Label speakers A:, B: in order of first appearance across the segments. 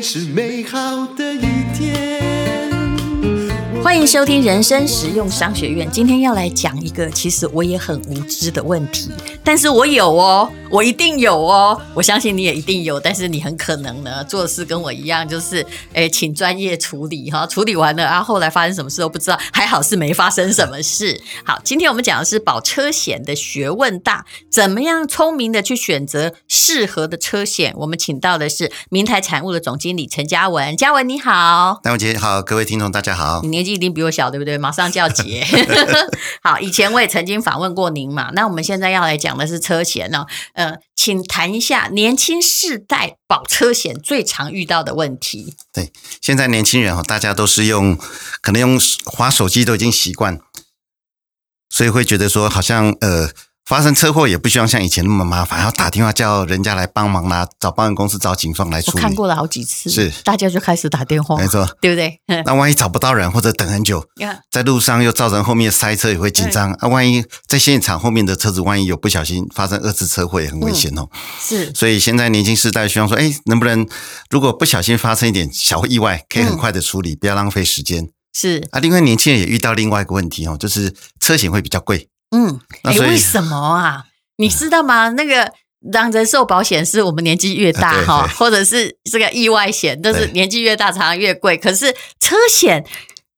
A: 是美好的一天。
B: 欢迎收听人生实用商学院。今天要来讲一个其实我也很无知的问题，但是我有哦，我一定有哦，我相信你也一定有，但是你很可能呢做事跟我一样，就是诶请专业处理哈，处理完了啊，后来发生什么事都不知道，还好是没发生什么事。好，今天我们讲的是保车险的学问大，怎么样聪明的去选择适合的车险？我们请到的是明台产物的总经理陈嘉文，嘉文你好，
C: 戴文杰好，各位听众大家好，
B: 你年纪。一定比我小，对不对？马上就要结。好，以前我也曾经访问过您嘛。那我们现在要来讲的是车险呢。呃，请谈一下年轻世代保车险最常遇到的问题。
C: 对，现在年轻人哈，大家都是用，可能用滑手机都已经习惯，所以会觉得说，好像呃。发生车祸也不希望像以前那么麻烦，要打电话叫人家来帮忙啦，找保险公司、找警方来处理。
B: 我看过了好几次，
C: 是
B: 大家就开始打电话，
C: 没错，
B: 对不对？
C: 那万一找不到人或者等很久，在路上又造成后面塞车，也会紧张。啊，万一在现场后面的车子万一有不小心发生二次车祸，也很危险哦。
B: 是，
C: 所以现在年轻世代希望说，哎，能不能如果不小心发生一点小意外，可以很快的处理，不要浪费时间。
B: 是
C: 啊，另外年轻人也遇到另外一个问题哦，就是车险会比较贵。
B: 嗯，哎，为什么啊？你知道吗？那个让人寿保险是我们年纪越大哈，或者是这个意外险，都是年纪越大常常越贵。可是车险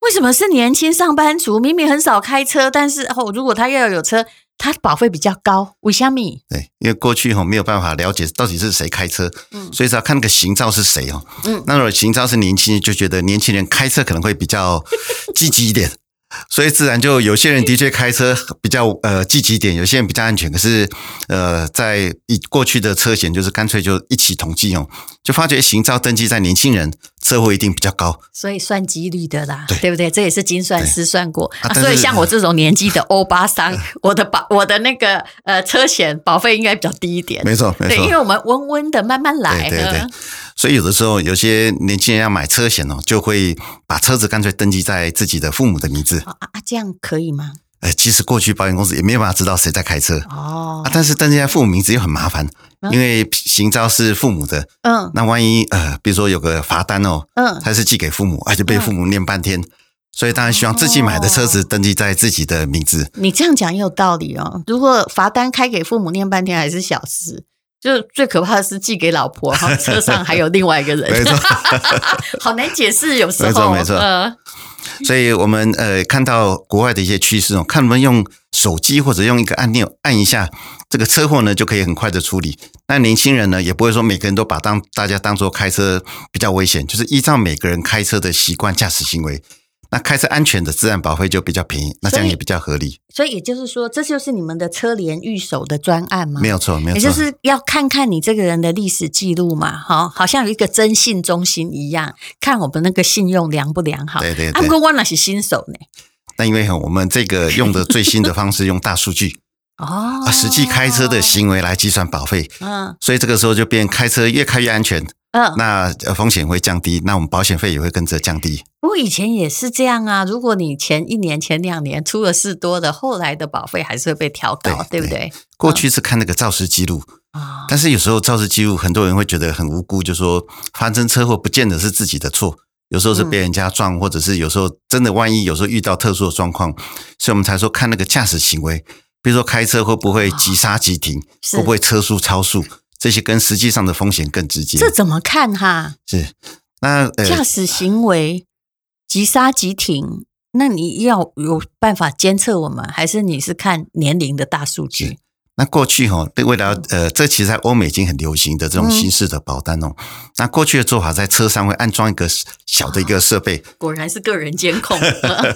B: 为什么是年轻上班族？明明很少开车，但是哦，如果他要有车，他保费比较高。为什么？
C: 对，因为过去哈没有办法了解到底是谁开车，嗯，所以只要看那个行照是谁哦，嗯，那如果行照是年轻人，就觉得年轻人开车可能会比较积极一点。所以自然就有些人的确开车比较呃积极点，有些人比较安全。可是呃，在以过去的车险就是干脆就一起统计哦，就发觉行照登记在年轻人，车祸一定比较高。
B: 所以算几率的啦，对，对不对？这也是精算师算过。啊，所以像我这种年纪的欧巴桑，我的保 我的那个呃车险保费应该比较低一点。
C: 没错，没错，
B: 对，因为我们温温的慢慢来。
C: 对对对。所以有的时候，有些年轻人要买车险哦，就会把车子干脆登记在自己的父母的名字。
B: 啊啊，这样可以吗？
C: 呃，其实过去保险公司也没有办法知道谁在开车哦。啊，但是登记在父母名字又很麻烦，因为行照是父母的。嗯。那万一呃，比如说有个罚单哦，嗯，他是寄给父母，而且被父母念半天，所以当然希望自己买的车子登记在自己的名字。
B: 你这样讲也有道理哦。如果罚单开给父母念半天还是小事。就最可怕的是寄给老婆，然后车上还有另外一个人，好难解释。有时候，没错没错。呃、
C: 所以我们呃看到国外的一些趋势哦，看能不用手机或者用一个按钮按一下，这个车祸呢就可以很快的处理。那年轻人呢也不会说每个人都把当大家当做开车比较危险，就是依照每个人开车的习惯驾驶行为。那开车安全的自然保费就比较便宜，那这样也比较合理。
B: 所以也就是说，这就是你们的车联预守的专案吗？
C: 没有错，没有错。
B: 也就是要看看你这个人的历史记录嘛，哈，好像有一个征信中心一样，看我们那个信用良不良好。
C: 对对对。
B: 不过我那是新手呢。
C: 那因为我们这个用的最新的方式，用大数据 哦，实际开车的行为来计算保费。嗯。所以这个时候就变开车越开越安全。嗯，那风险会降低，那我们保险费也会跟着降低。
B: 不过以前也是这样啊，如果你前一年、前两年出了事多的，后来的保费还是会被调高，对，对不对？
C: 过去是看那个肇事记录啊，但是有时候肇事记录很多人会觉得很无辜，就说发生车祸不见得是自己的错，有时候是被人家撞，或者是有时候真的万一有时候遇到特殊的状况，所以我们才说看那个驾驶行为，比如说开车会不会急刹急停，会不会车速超速。这些跟实际上的风险更直接。
B: 这怎么看哈？
C: 是那、呃、
B: 驾驶行为急刹急停，那你要有办法监测我们，还是你是看年龄的大数据？
C: 那过去哈，为了呃，这其实在欧美已经很流行的这种新式的保单哦。嗯、那过去的做法，在车上会安装一个小的一个设备，
B: 果然是个人监控。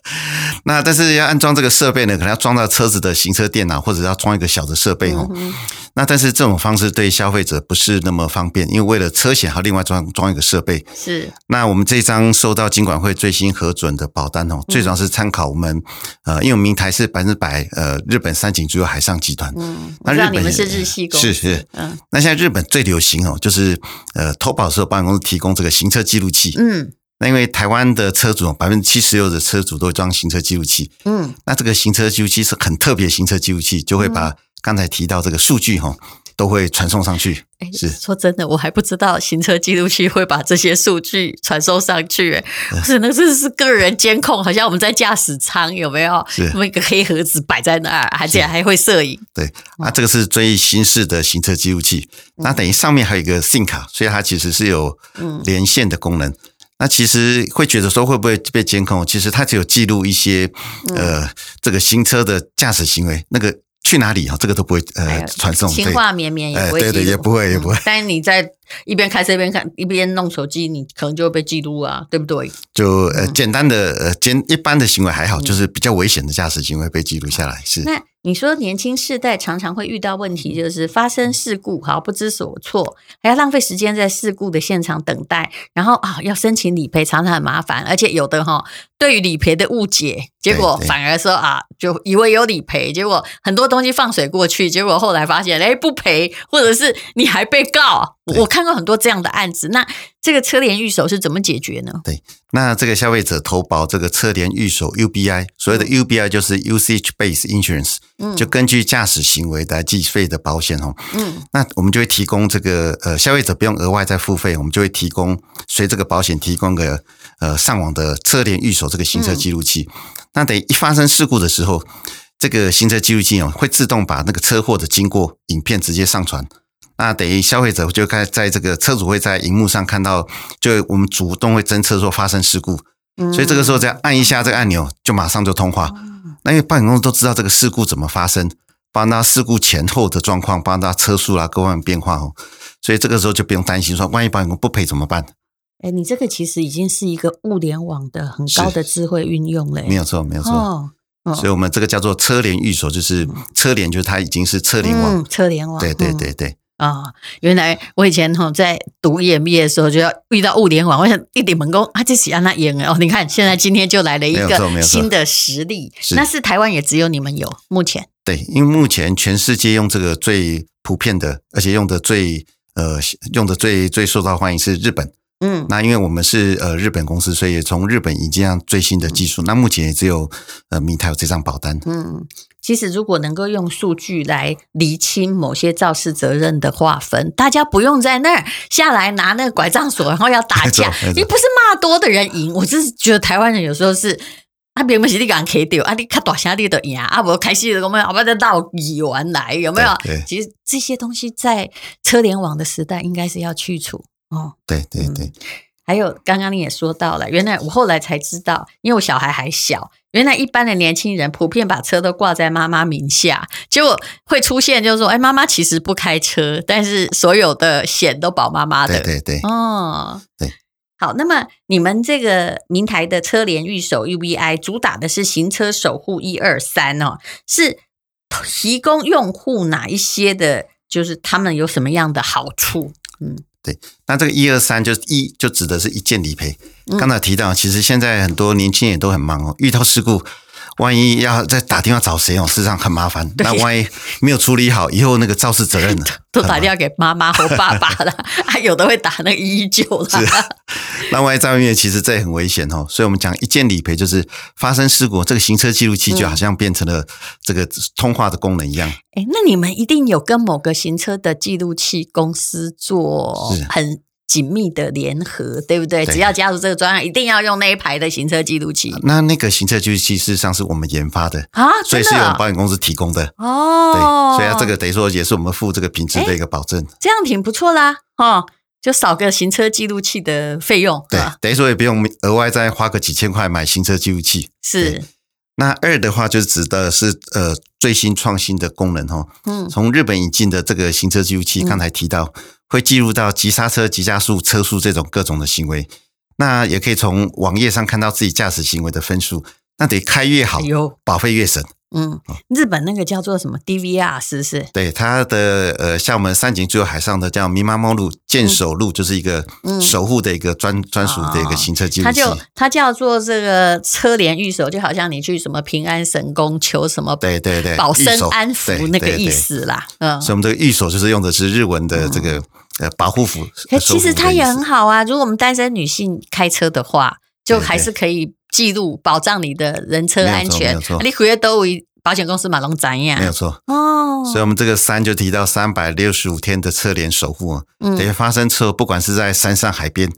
C: 那但是要安装这个设备呢，可能要装到车子的行车电脑，或者要装一个小的设备哦。嗯、那但是这种方式对消费者不是那么方便，因为为了车险还要另外装装一个设备。
B: 是。
C: 那我们这张受到金管会最新核准的保单哦，最主要是参考我们呃，因为明台是百分之百呃日本三井住友海上集团。嗯。
B: 那日本是日系公司，
C: 是是，嗯，那现在日本最流行哦，就是呃，投保的时候保险公司提供这个行车记录器，嗯，那因为台湾的车主百分之七十六的车主都装行车记录器，嗯，那这个行车记录器是很特别行车记录器，就会把刚才提到这个数据哈，都会传送上去。是
B: 说真的，我还不知道行车记录器会把这些数据传送上去。不是，那这是个人监控，好像我们在驾驶舱有没有？
C: 是，
B: 那个黑盒子摆在那儿，而且还会摄影。
C: 对，啊这个是最新式的行车记录器，那等于上面还有一个 SIM 卡，所以它其实是有连线的功能。那其实会觉得说会不会被监控？其实它只有记录一些呃这个新车的驾驶行为，那个。去哪里啊？这个都不会呃传送，
B: 情话绵绵也不会，
C: 对对，也不会也不会。
B: 但是你在一边开车一边看一边弄手机，你可能就会被记录啊，对不对？
C: 就呃简单的呃简一般的行为还好，就是比较危险的驾驶行为被记录下来是。
B: 那你说年轻世代常常会遇到问题，就是发生事故，好不知所措，还要浪费时间在事故的现场等待，然后啊要申请理赔，常常很麻烦，而且有的哈对于理赔的误解，结果反而说啊就以为有理赔，结果很多东西放水过去，结果后来发现哎不赔，或者是你还被告。我看过很多这样的案子，那这个车联预守是怎么解决呢？
C: 对，那这个消费者投保这个车联预守 UBI，所谓的 UBI 就是 Usage Based Insurance，嗯，就根据驾驶行为来计费的保险哦。嗯，那我们就会提供这个呃消费者不用额外再付费，我们就会提供随这个保险提供个呃上网的车联预守这个行车记录器。嗯，那等一发生事故的时候，这个行车记录器哦会自动把那个车祸的经过影片直接上传。那等于消费者就该在这个车主会在荧幕上看到，就我们主动会侦测说发生事故，所以这个时候只要按一下这个按钮，就马上就通话。那因为保险公司都知道这个事故怎么发生，帮他事故前后的状况，帮他车速啊各方面变化哦，所以这个时候就不用担心说万一保险公司不赔怎么办？
B: 哎，你这个其实已经是一个物联网的很高的智慧运用了，
C: 没有错，没有错。哦哦、所以我们这个叫做车联预锁，就是车联，就是它已经是车联网，
B: 嗯、车联网，
C: 对对对对。
B: 啊、哦，原来我以前哈在读 EMBA 的时候就要遇到物联网，我想一点门工啊，这是让他演哦。你看现在今天就来了一个新的实力，那是台湾也只有你们有目前。
C: 对，因为目前全世界用这个最普遍的，而且用的最呃用的最最受到欢迎是日本。嗯，那因为我们是呃日本公司，所以从日本引进上最新的技术。嗯、那目前也只有呃米台有这张保单。
B: 嗯。其实，如果能够用数据来厘清某些肇事责任的划分，大家不用在那儿下来拿那个拐杖锁，然后要打架。你不是骂多的人赢，我就是觉得台湾人有时候是啊，别人是你敢 K 掉啊，你看大声你的赢啊，我开心的我们好不在闹语完来有没有？其实这些东西在车联网的时代应该是要去除哦。
C: 对对对。嗯
B: 还有，刚刚你也说到了，原来我后来才知道，因为我小孩还小，原来一般的年轻人普遍把车都挂在妈妈名下，结果会出现就是说，哎，妈妈其实不开车，但是所有的险都保妈妈的。
C: 对对对。
B: 哦，
C: 对。
B: 好，那么你们这个明台的车联预守 UBI 主打的是行车守护一二三哦，是提供用户哪一些的，就是他们有什么样的好处？嗯。
C: 对，那这个一二三就是一就指的是一件理赔。刚才提到，其实现在很多年轻人都很忙哦，遇到事故，万一要再打电话找谁哦，事实上很麻烦。那万一没有处理好，以后那个肇事责任呢？
B: 都打电话给妈妈或爸爸了，还有的会打那个一一九了。是，
C: 那万一在外面，其实这也很危险哦。所以我们讲一键理赔，就是发生事故，这个行车记录器就好像变成了这个通话的功能一样。
B: 哎、嗯，那你们一定有跟某个行车的记录器公司做很紧密的联合，对不对？对，只要加入这个专案，一定要用那一排的行车记录器。
C: 那那个行车记录器事实上是我们研发的
B: 啊，
C: 所以是由保险公司提供的哦。对，所以啊，这个等于说也是我们付这个品质的一个保证。
B: 这样挺不错啦，哦，就少个行车记录器的费用。
C: 对，等于说也不用额外再花个几千块买行车记录器。
B: 是。
C: 那二的话，就是指的是呃最新创新的功能哦。嗯，从日本引进的这个行车记录器，刚才提到。会记录到急刹车、急加速、车速这种各种的行为，那也可以从网页上看到自己驾驶行为的分数。那得开越好，保费越省。
B: 嗯，日本那个叫做什么 DVR 是不是？
C: 对，它的呃，像我们三井住友海上的叫 Mimamoru 健守路，就是一个守护的一个专专属的一个行车记录器。它就
B: 它叫做这个车联御守，就好像你去什么平安神宫求什么，
C: 对对对，
B: 保身安福那个意思啦。嗯，
C: 所以我们这个御守就是用的是日文的这个呃保护符。
B: 其实它也很好啊，如果我们单身女性开车的话，就还是可以。记录保障你的人车安全，你回来都保险公司马龙展呀，
C: 没有错。哦。所以，我们这个三就提到三百六十五天的车联守护，嗯，等于发生车，不管是在山上海边，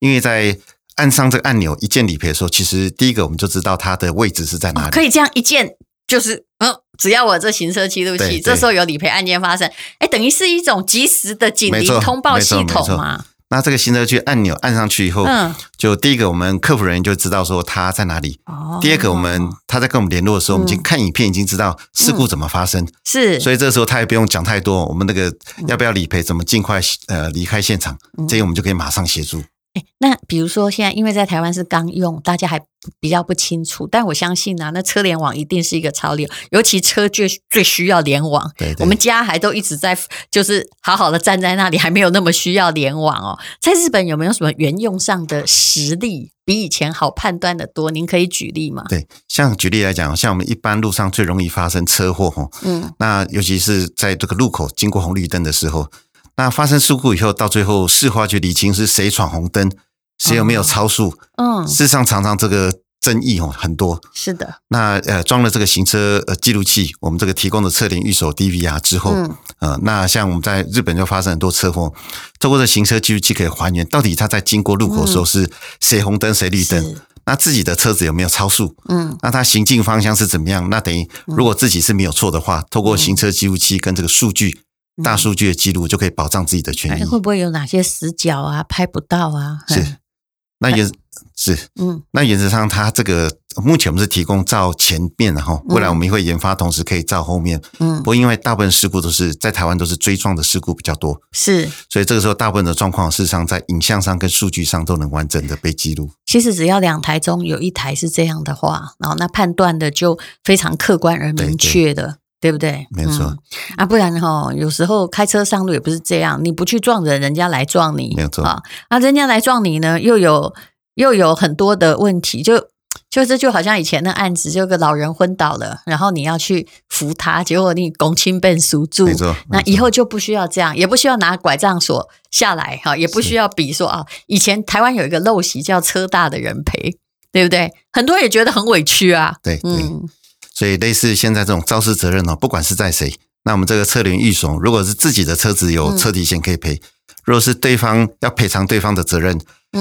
C: 因为在按上这个按钮一键理赔的时候，其实第一个我们就知道它的位置是在哪里，
B: 可以这样一键，就是嗯，只要我这行车记录器，这时候有理赔案件发生，哎，等于是一种及时的警铃通报系统嘛。
C: 那这个行车记录按钮按上去以后，嗯，就第一个我们客服人员就知道说他在哪里。哦。第二个我们他在跟我们联络的时候，我们已经看影片已经知道事故怎么发生。是。所以这个时候他也不用讲太多，我们那个要不要理赔，怎么尽快呃离开现场，这些我们就可以马上协助。
B: 哎，那比如说现在因为在台湾是刚用，大家还比较不清楚，但我相信啊，那车联网一定是一个潮流，尤其车最最需要联网。对，对，我们家还都一直在，就是好好的站在那里，还没有那么需要联网哦。在日本有没有什么原用上的实例比以前好判断的多？您可以举例吗？
C: 对，像举例来讲，像我们一般路上最容易发生车祸哈，嗯，那尤其是在这个路口经过红绿灯的时候。那发生事故以后，到最后事后去理清是谁闯红灯，谁有没有超速？嗯，事实上常常这个争议哦很多。是的。那呃装了这个行车呃记录器，我们这个提供的车联预手 DVR 之后，嗯，呃，那像我们在日本就发生很多车祸，透过这行车记录器可以还原到底他在经过路口的时候是谁红灯谁绿灯，那自己的车子有没有超速？嗯，那它行进方向是怎么样？那等于如果自己是没有错的话，透过行车记录器跟这个数据。大数据的记录就可以保障自己的权益。
B: 会不会有哪些死角啊？拍不到啊？
C: 是，那也是，嗯，那原则上，它这个目前我们是提供照前面，然后未来我们也会研发，同时可以照后面。嗯，不过因为大部分事故都是在台湾都是追撞的事故比较多，是，所以这个时候大部分的状况事实上在影像上跟数据上都能完整的被记录。
B: 其实只要两台中有一台是这样的话，然后那判断的就非常客观而明确的。对不对？
C: 没错、嗯、
B: 啊，不然哈，有时候开车上路也不是这样，你不去撞人，人家来撞你，
C: 没有错啊。
B: 那人家来撞你呢，又有又有很多的问题，就就这就好像以前的案子，就有个老人昏倒了，然后你要去扶他，结果你拱亲被赎住，没错。那以后就不需要这样，也不需要拿拐杖锁下来哈，也不需要比说啊，以前台湾有一个陋习叫车大的人赔，对不对？很多人也觉得很委屈啊，
C: 对，对。嗯所以类似现在这种肇事责任哦，不管是在谁，那我们这个车龄预损，如果是自己的车子有车体险可以赔，如果是对方要赔偿对方的责任，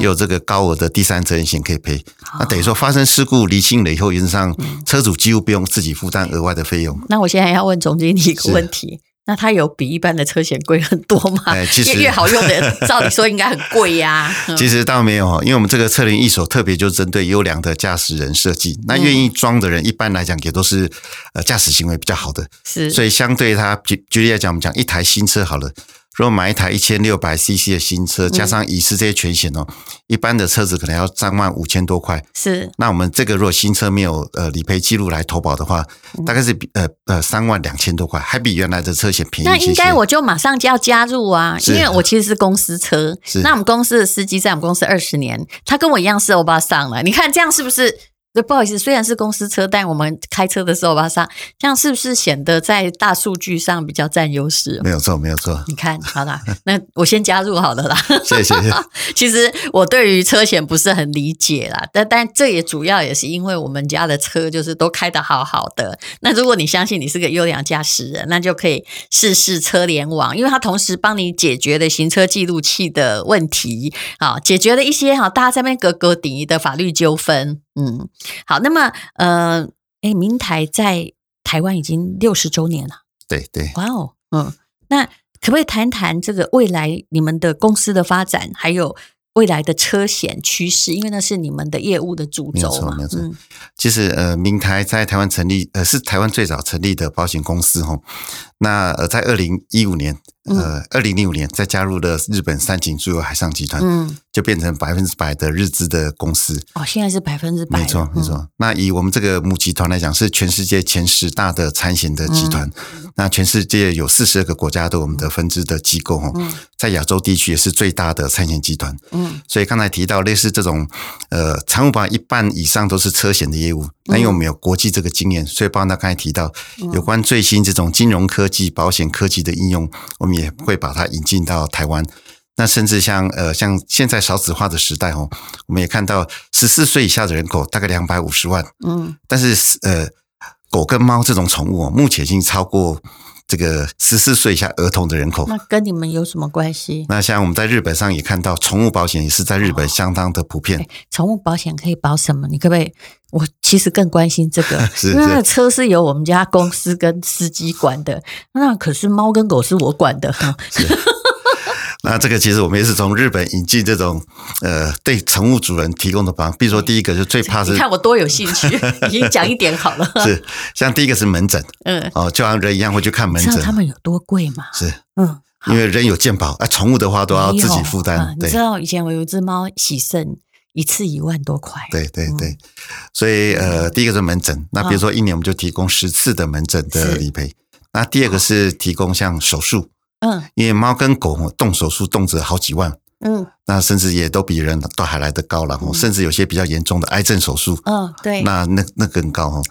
C: 有这个高额的第三责任险可以赔。那等于说发生事故离清了以后，原则上车主几乎不用自己负担额外的费用。
B: 那我现在要问总经理一个问题。那它有比一般的车险贵很多吗？哎，其实越好用的，照理说应该很贵呀。
C: 其实倒没有，因为我们这个车联一手特别就针对优良的驾驶人设计。那愿意装的人，一般来讲也都是呃驾驶行为比较好的。是，所以相对它举举例来讲，我们讲一台新车好了。如果买一台一千六百 CC 的新车，加上乙式这些全险哦，一般的车子可能要三万五千多块。是，那我们这个如果新车没有呃理赔记录来投保的话，大概是比呃呃三万两千多块，还比原来的车险便宜。
B: 那应该我就马上就要加入啊，因为我其实是公司车。是，那我们公司的司机在我们公司二十年，他跟我一样是欧巴桑了。你看这样是不是？不好意思，虽然是公司车，但我们开车的时候吧，上这样是不是显得在大数据上比较占优势？
C: 没有错，没有错。
B: 你看，好啦，那我先加入好了啦。
C: 谢谢。
B: 其实我对于车险不是很理解啦，但但这也主要也是因为我们家的车就是都开得好好的。那如果你相信你是个优良驾驶人，那就可以试试车联网，因为它同时帮你解决了行车记录器的问题，好，解决了一些哈大家在那边格格顶的法律纠纷。嗯，好，那么呃，哎，明台在台湾已经六十周年了，
C: 对对，
B: 哇哦，嗯，那可不可以谈谈这个未来你们的公司的发展，还有未来的车险趋势？因为那是你们的业务的主轴嘛，没错，没有错。
C: 其实呃，明台在台湾成立，呃，是台湾最早成立的保险公司哈。那呃，在二零一五年。呃，二零零五年再加入了日本三井住友海上集团，嗯，就变成百分之百的日资的公司。
B: 哦，现在是百分之百，
C: 没错没错。嗯、那以我们这个母集团来讲，是全世界前十大的产险的集团。嗯、那全世界有四十二个国家都有我们的分支的机构哦，嗯、在亚洲地区也是最大的产险集团。嗯，所以刚才提到类似这种呃，财务保一半以上都是车险的业务。那因为我们有国际这个经验，所以包括他刚才提到有关最新这种金融科技、保险科技的应用，我们。也会把它引进到台湾，那甚至像呃像现在少子化的时代哦，我们也看到十四岁以下的人口大概两百五十万，嗯，但是呃。狗跟猫这种宠物哦，目前已经超过。这个十四岁以下儿童的人口，
B: 那跟你们有什么关系？
C: 那像我们在日本上也看到，宠物保险也是在日本相当的普遍。哦，
B: 宠物保险可以保什么？你可不可以？我其实更关心这个，
C: 是
B: 因为那个车是由我们家公司跟司机管的，那可是猫跟狗是我管的。
C: 那这个其实我们也是从日本引进这种呃对宠物主人提供的帮，比如说第一个就最怕是，
B: 你看我多有兴趣，你讲一点好了。
C: 是，像第一个是门诊，嗯，哦，就像人一样会去看门诊。
B: 知道他们有多贵吗？
C: 是，嗯，因为人有健保，啊，宠物的话都要自己负担。
B: 嗯、你知道以前我有一只猫洗肾，一次一万多块。
C: 对对对，嗯、所以呃，第一个是门诊，那比如说一年我们就提供十次的门诊的理赔。那第二个是提供像手术。嗯，因为猫跟狗动手术动辄好几万，嗯，那甚至也都比人都还来得高，了、嗯甚至有些比较严重的癌症手术，嗯，对，那那那更高哦。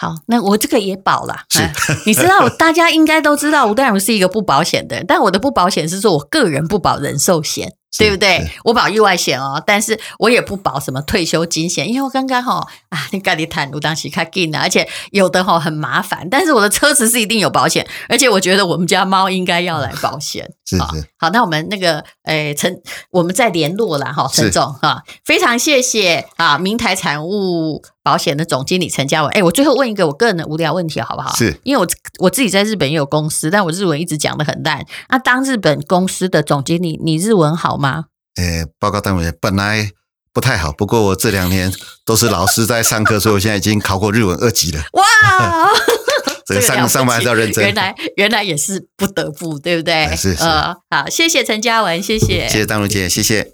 B: 好，那我这个也保了。是，你知道，大家应该都知道，吴淡如是一个不保险的人，但我的不保险是说我个人不保人寿险。对不对？我保意外险哦，但是我也不保什么退休金险，因为我刚刚哈 啊，你跟你谈，路当时卡紧了，而且有的哈很麻烦。但是我的车子是一定有保险，而且我觉得我们家猫应该要来保险。
C: 是是，
B: 好，那我们那个诶陈，我们再联络了哈，陈总哈，非常谢谢啊，明台产物保险的总经理陈嘉文。哎，我最后问一个我个人的无聊问题好不好？
C: 是，
B: 因为我我自己在日本也有公司，但我日文一直讲的很烂。那当日本公司的总经理，你日文好吗？
C: 诶，报告单位本来不太好，不过我这两年都是老师在上课，所以我现在已经考过日文二级了。哇，这个上上班还是要认真。
B: 原来原来也是不得不，对不对？
C: 是是。
B: 呃，好，谢谢陈嘉文，谢谢，
C: 谢谢张如姐，谢谢。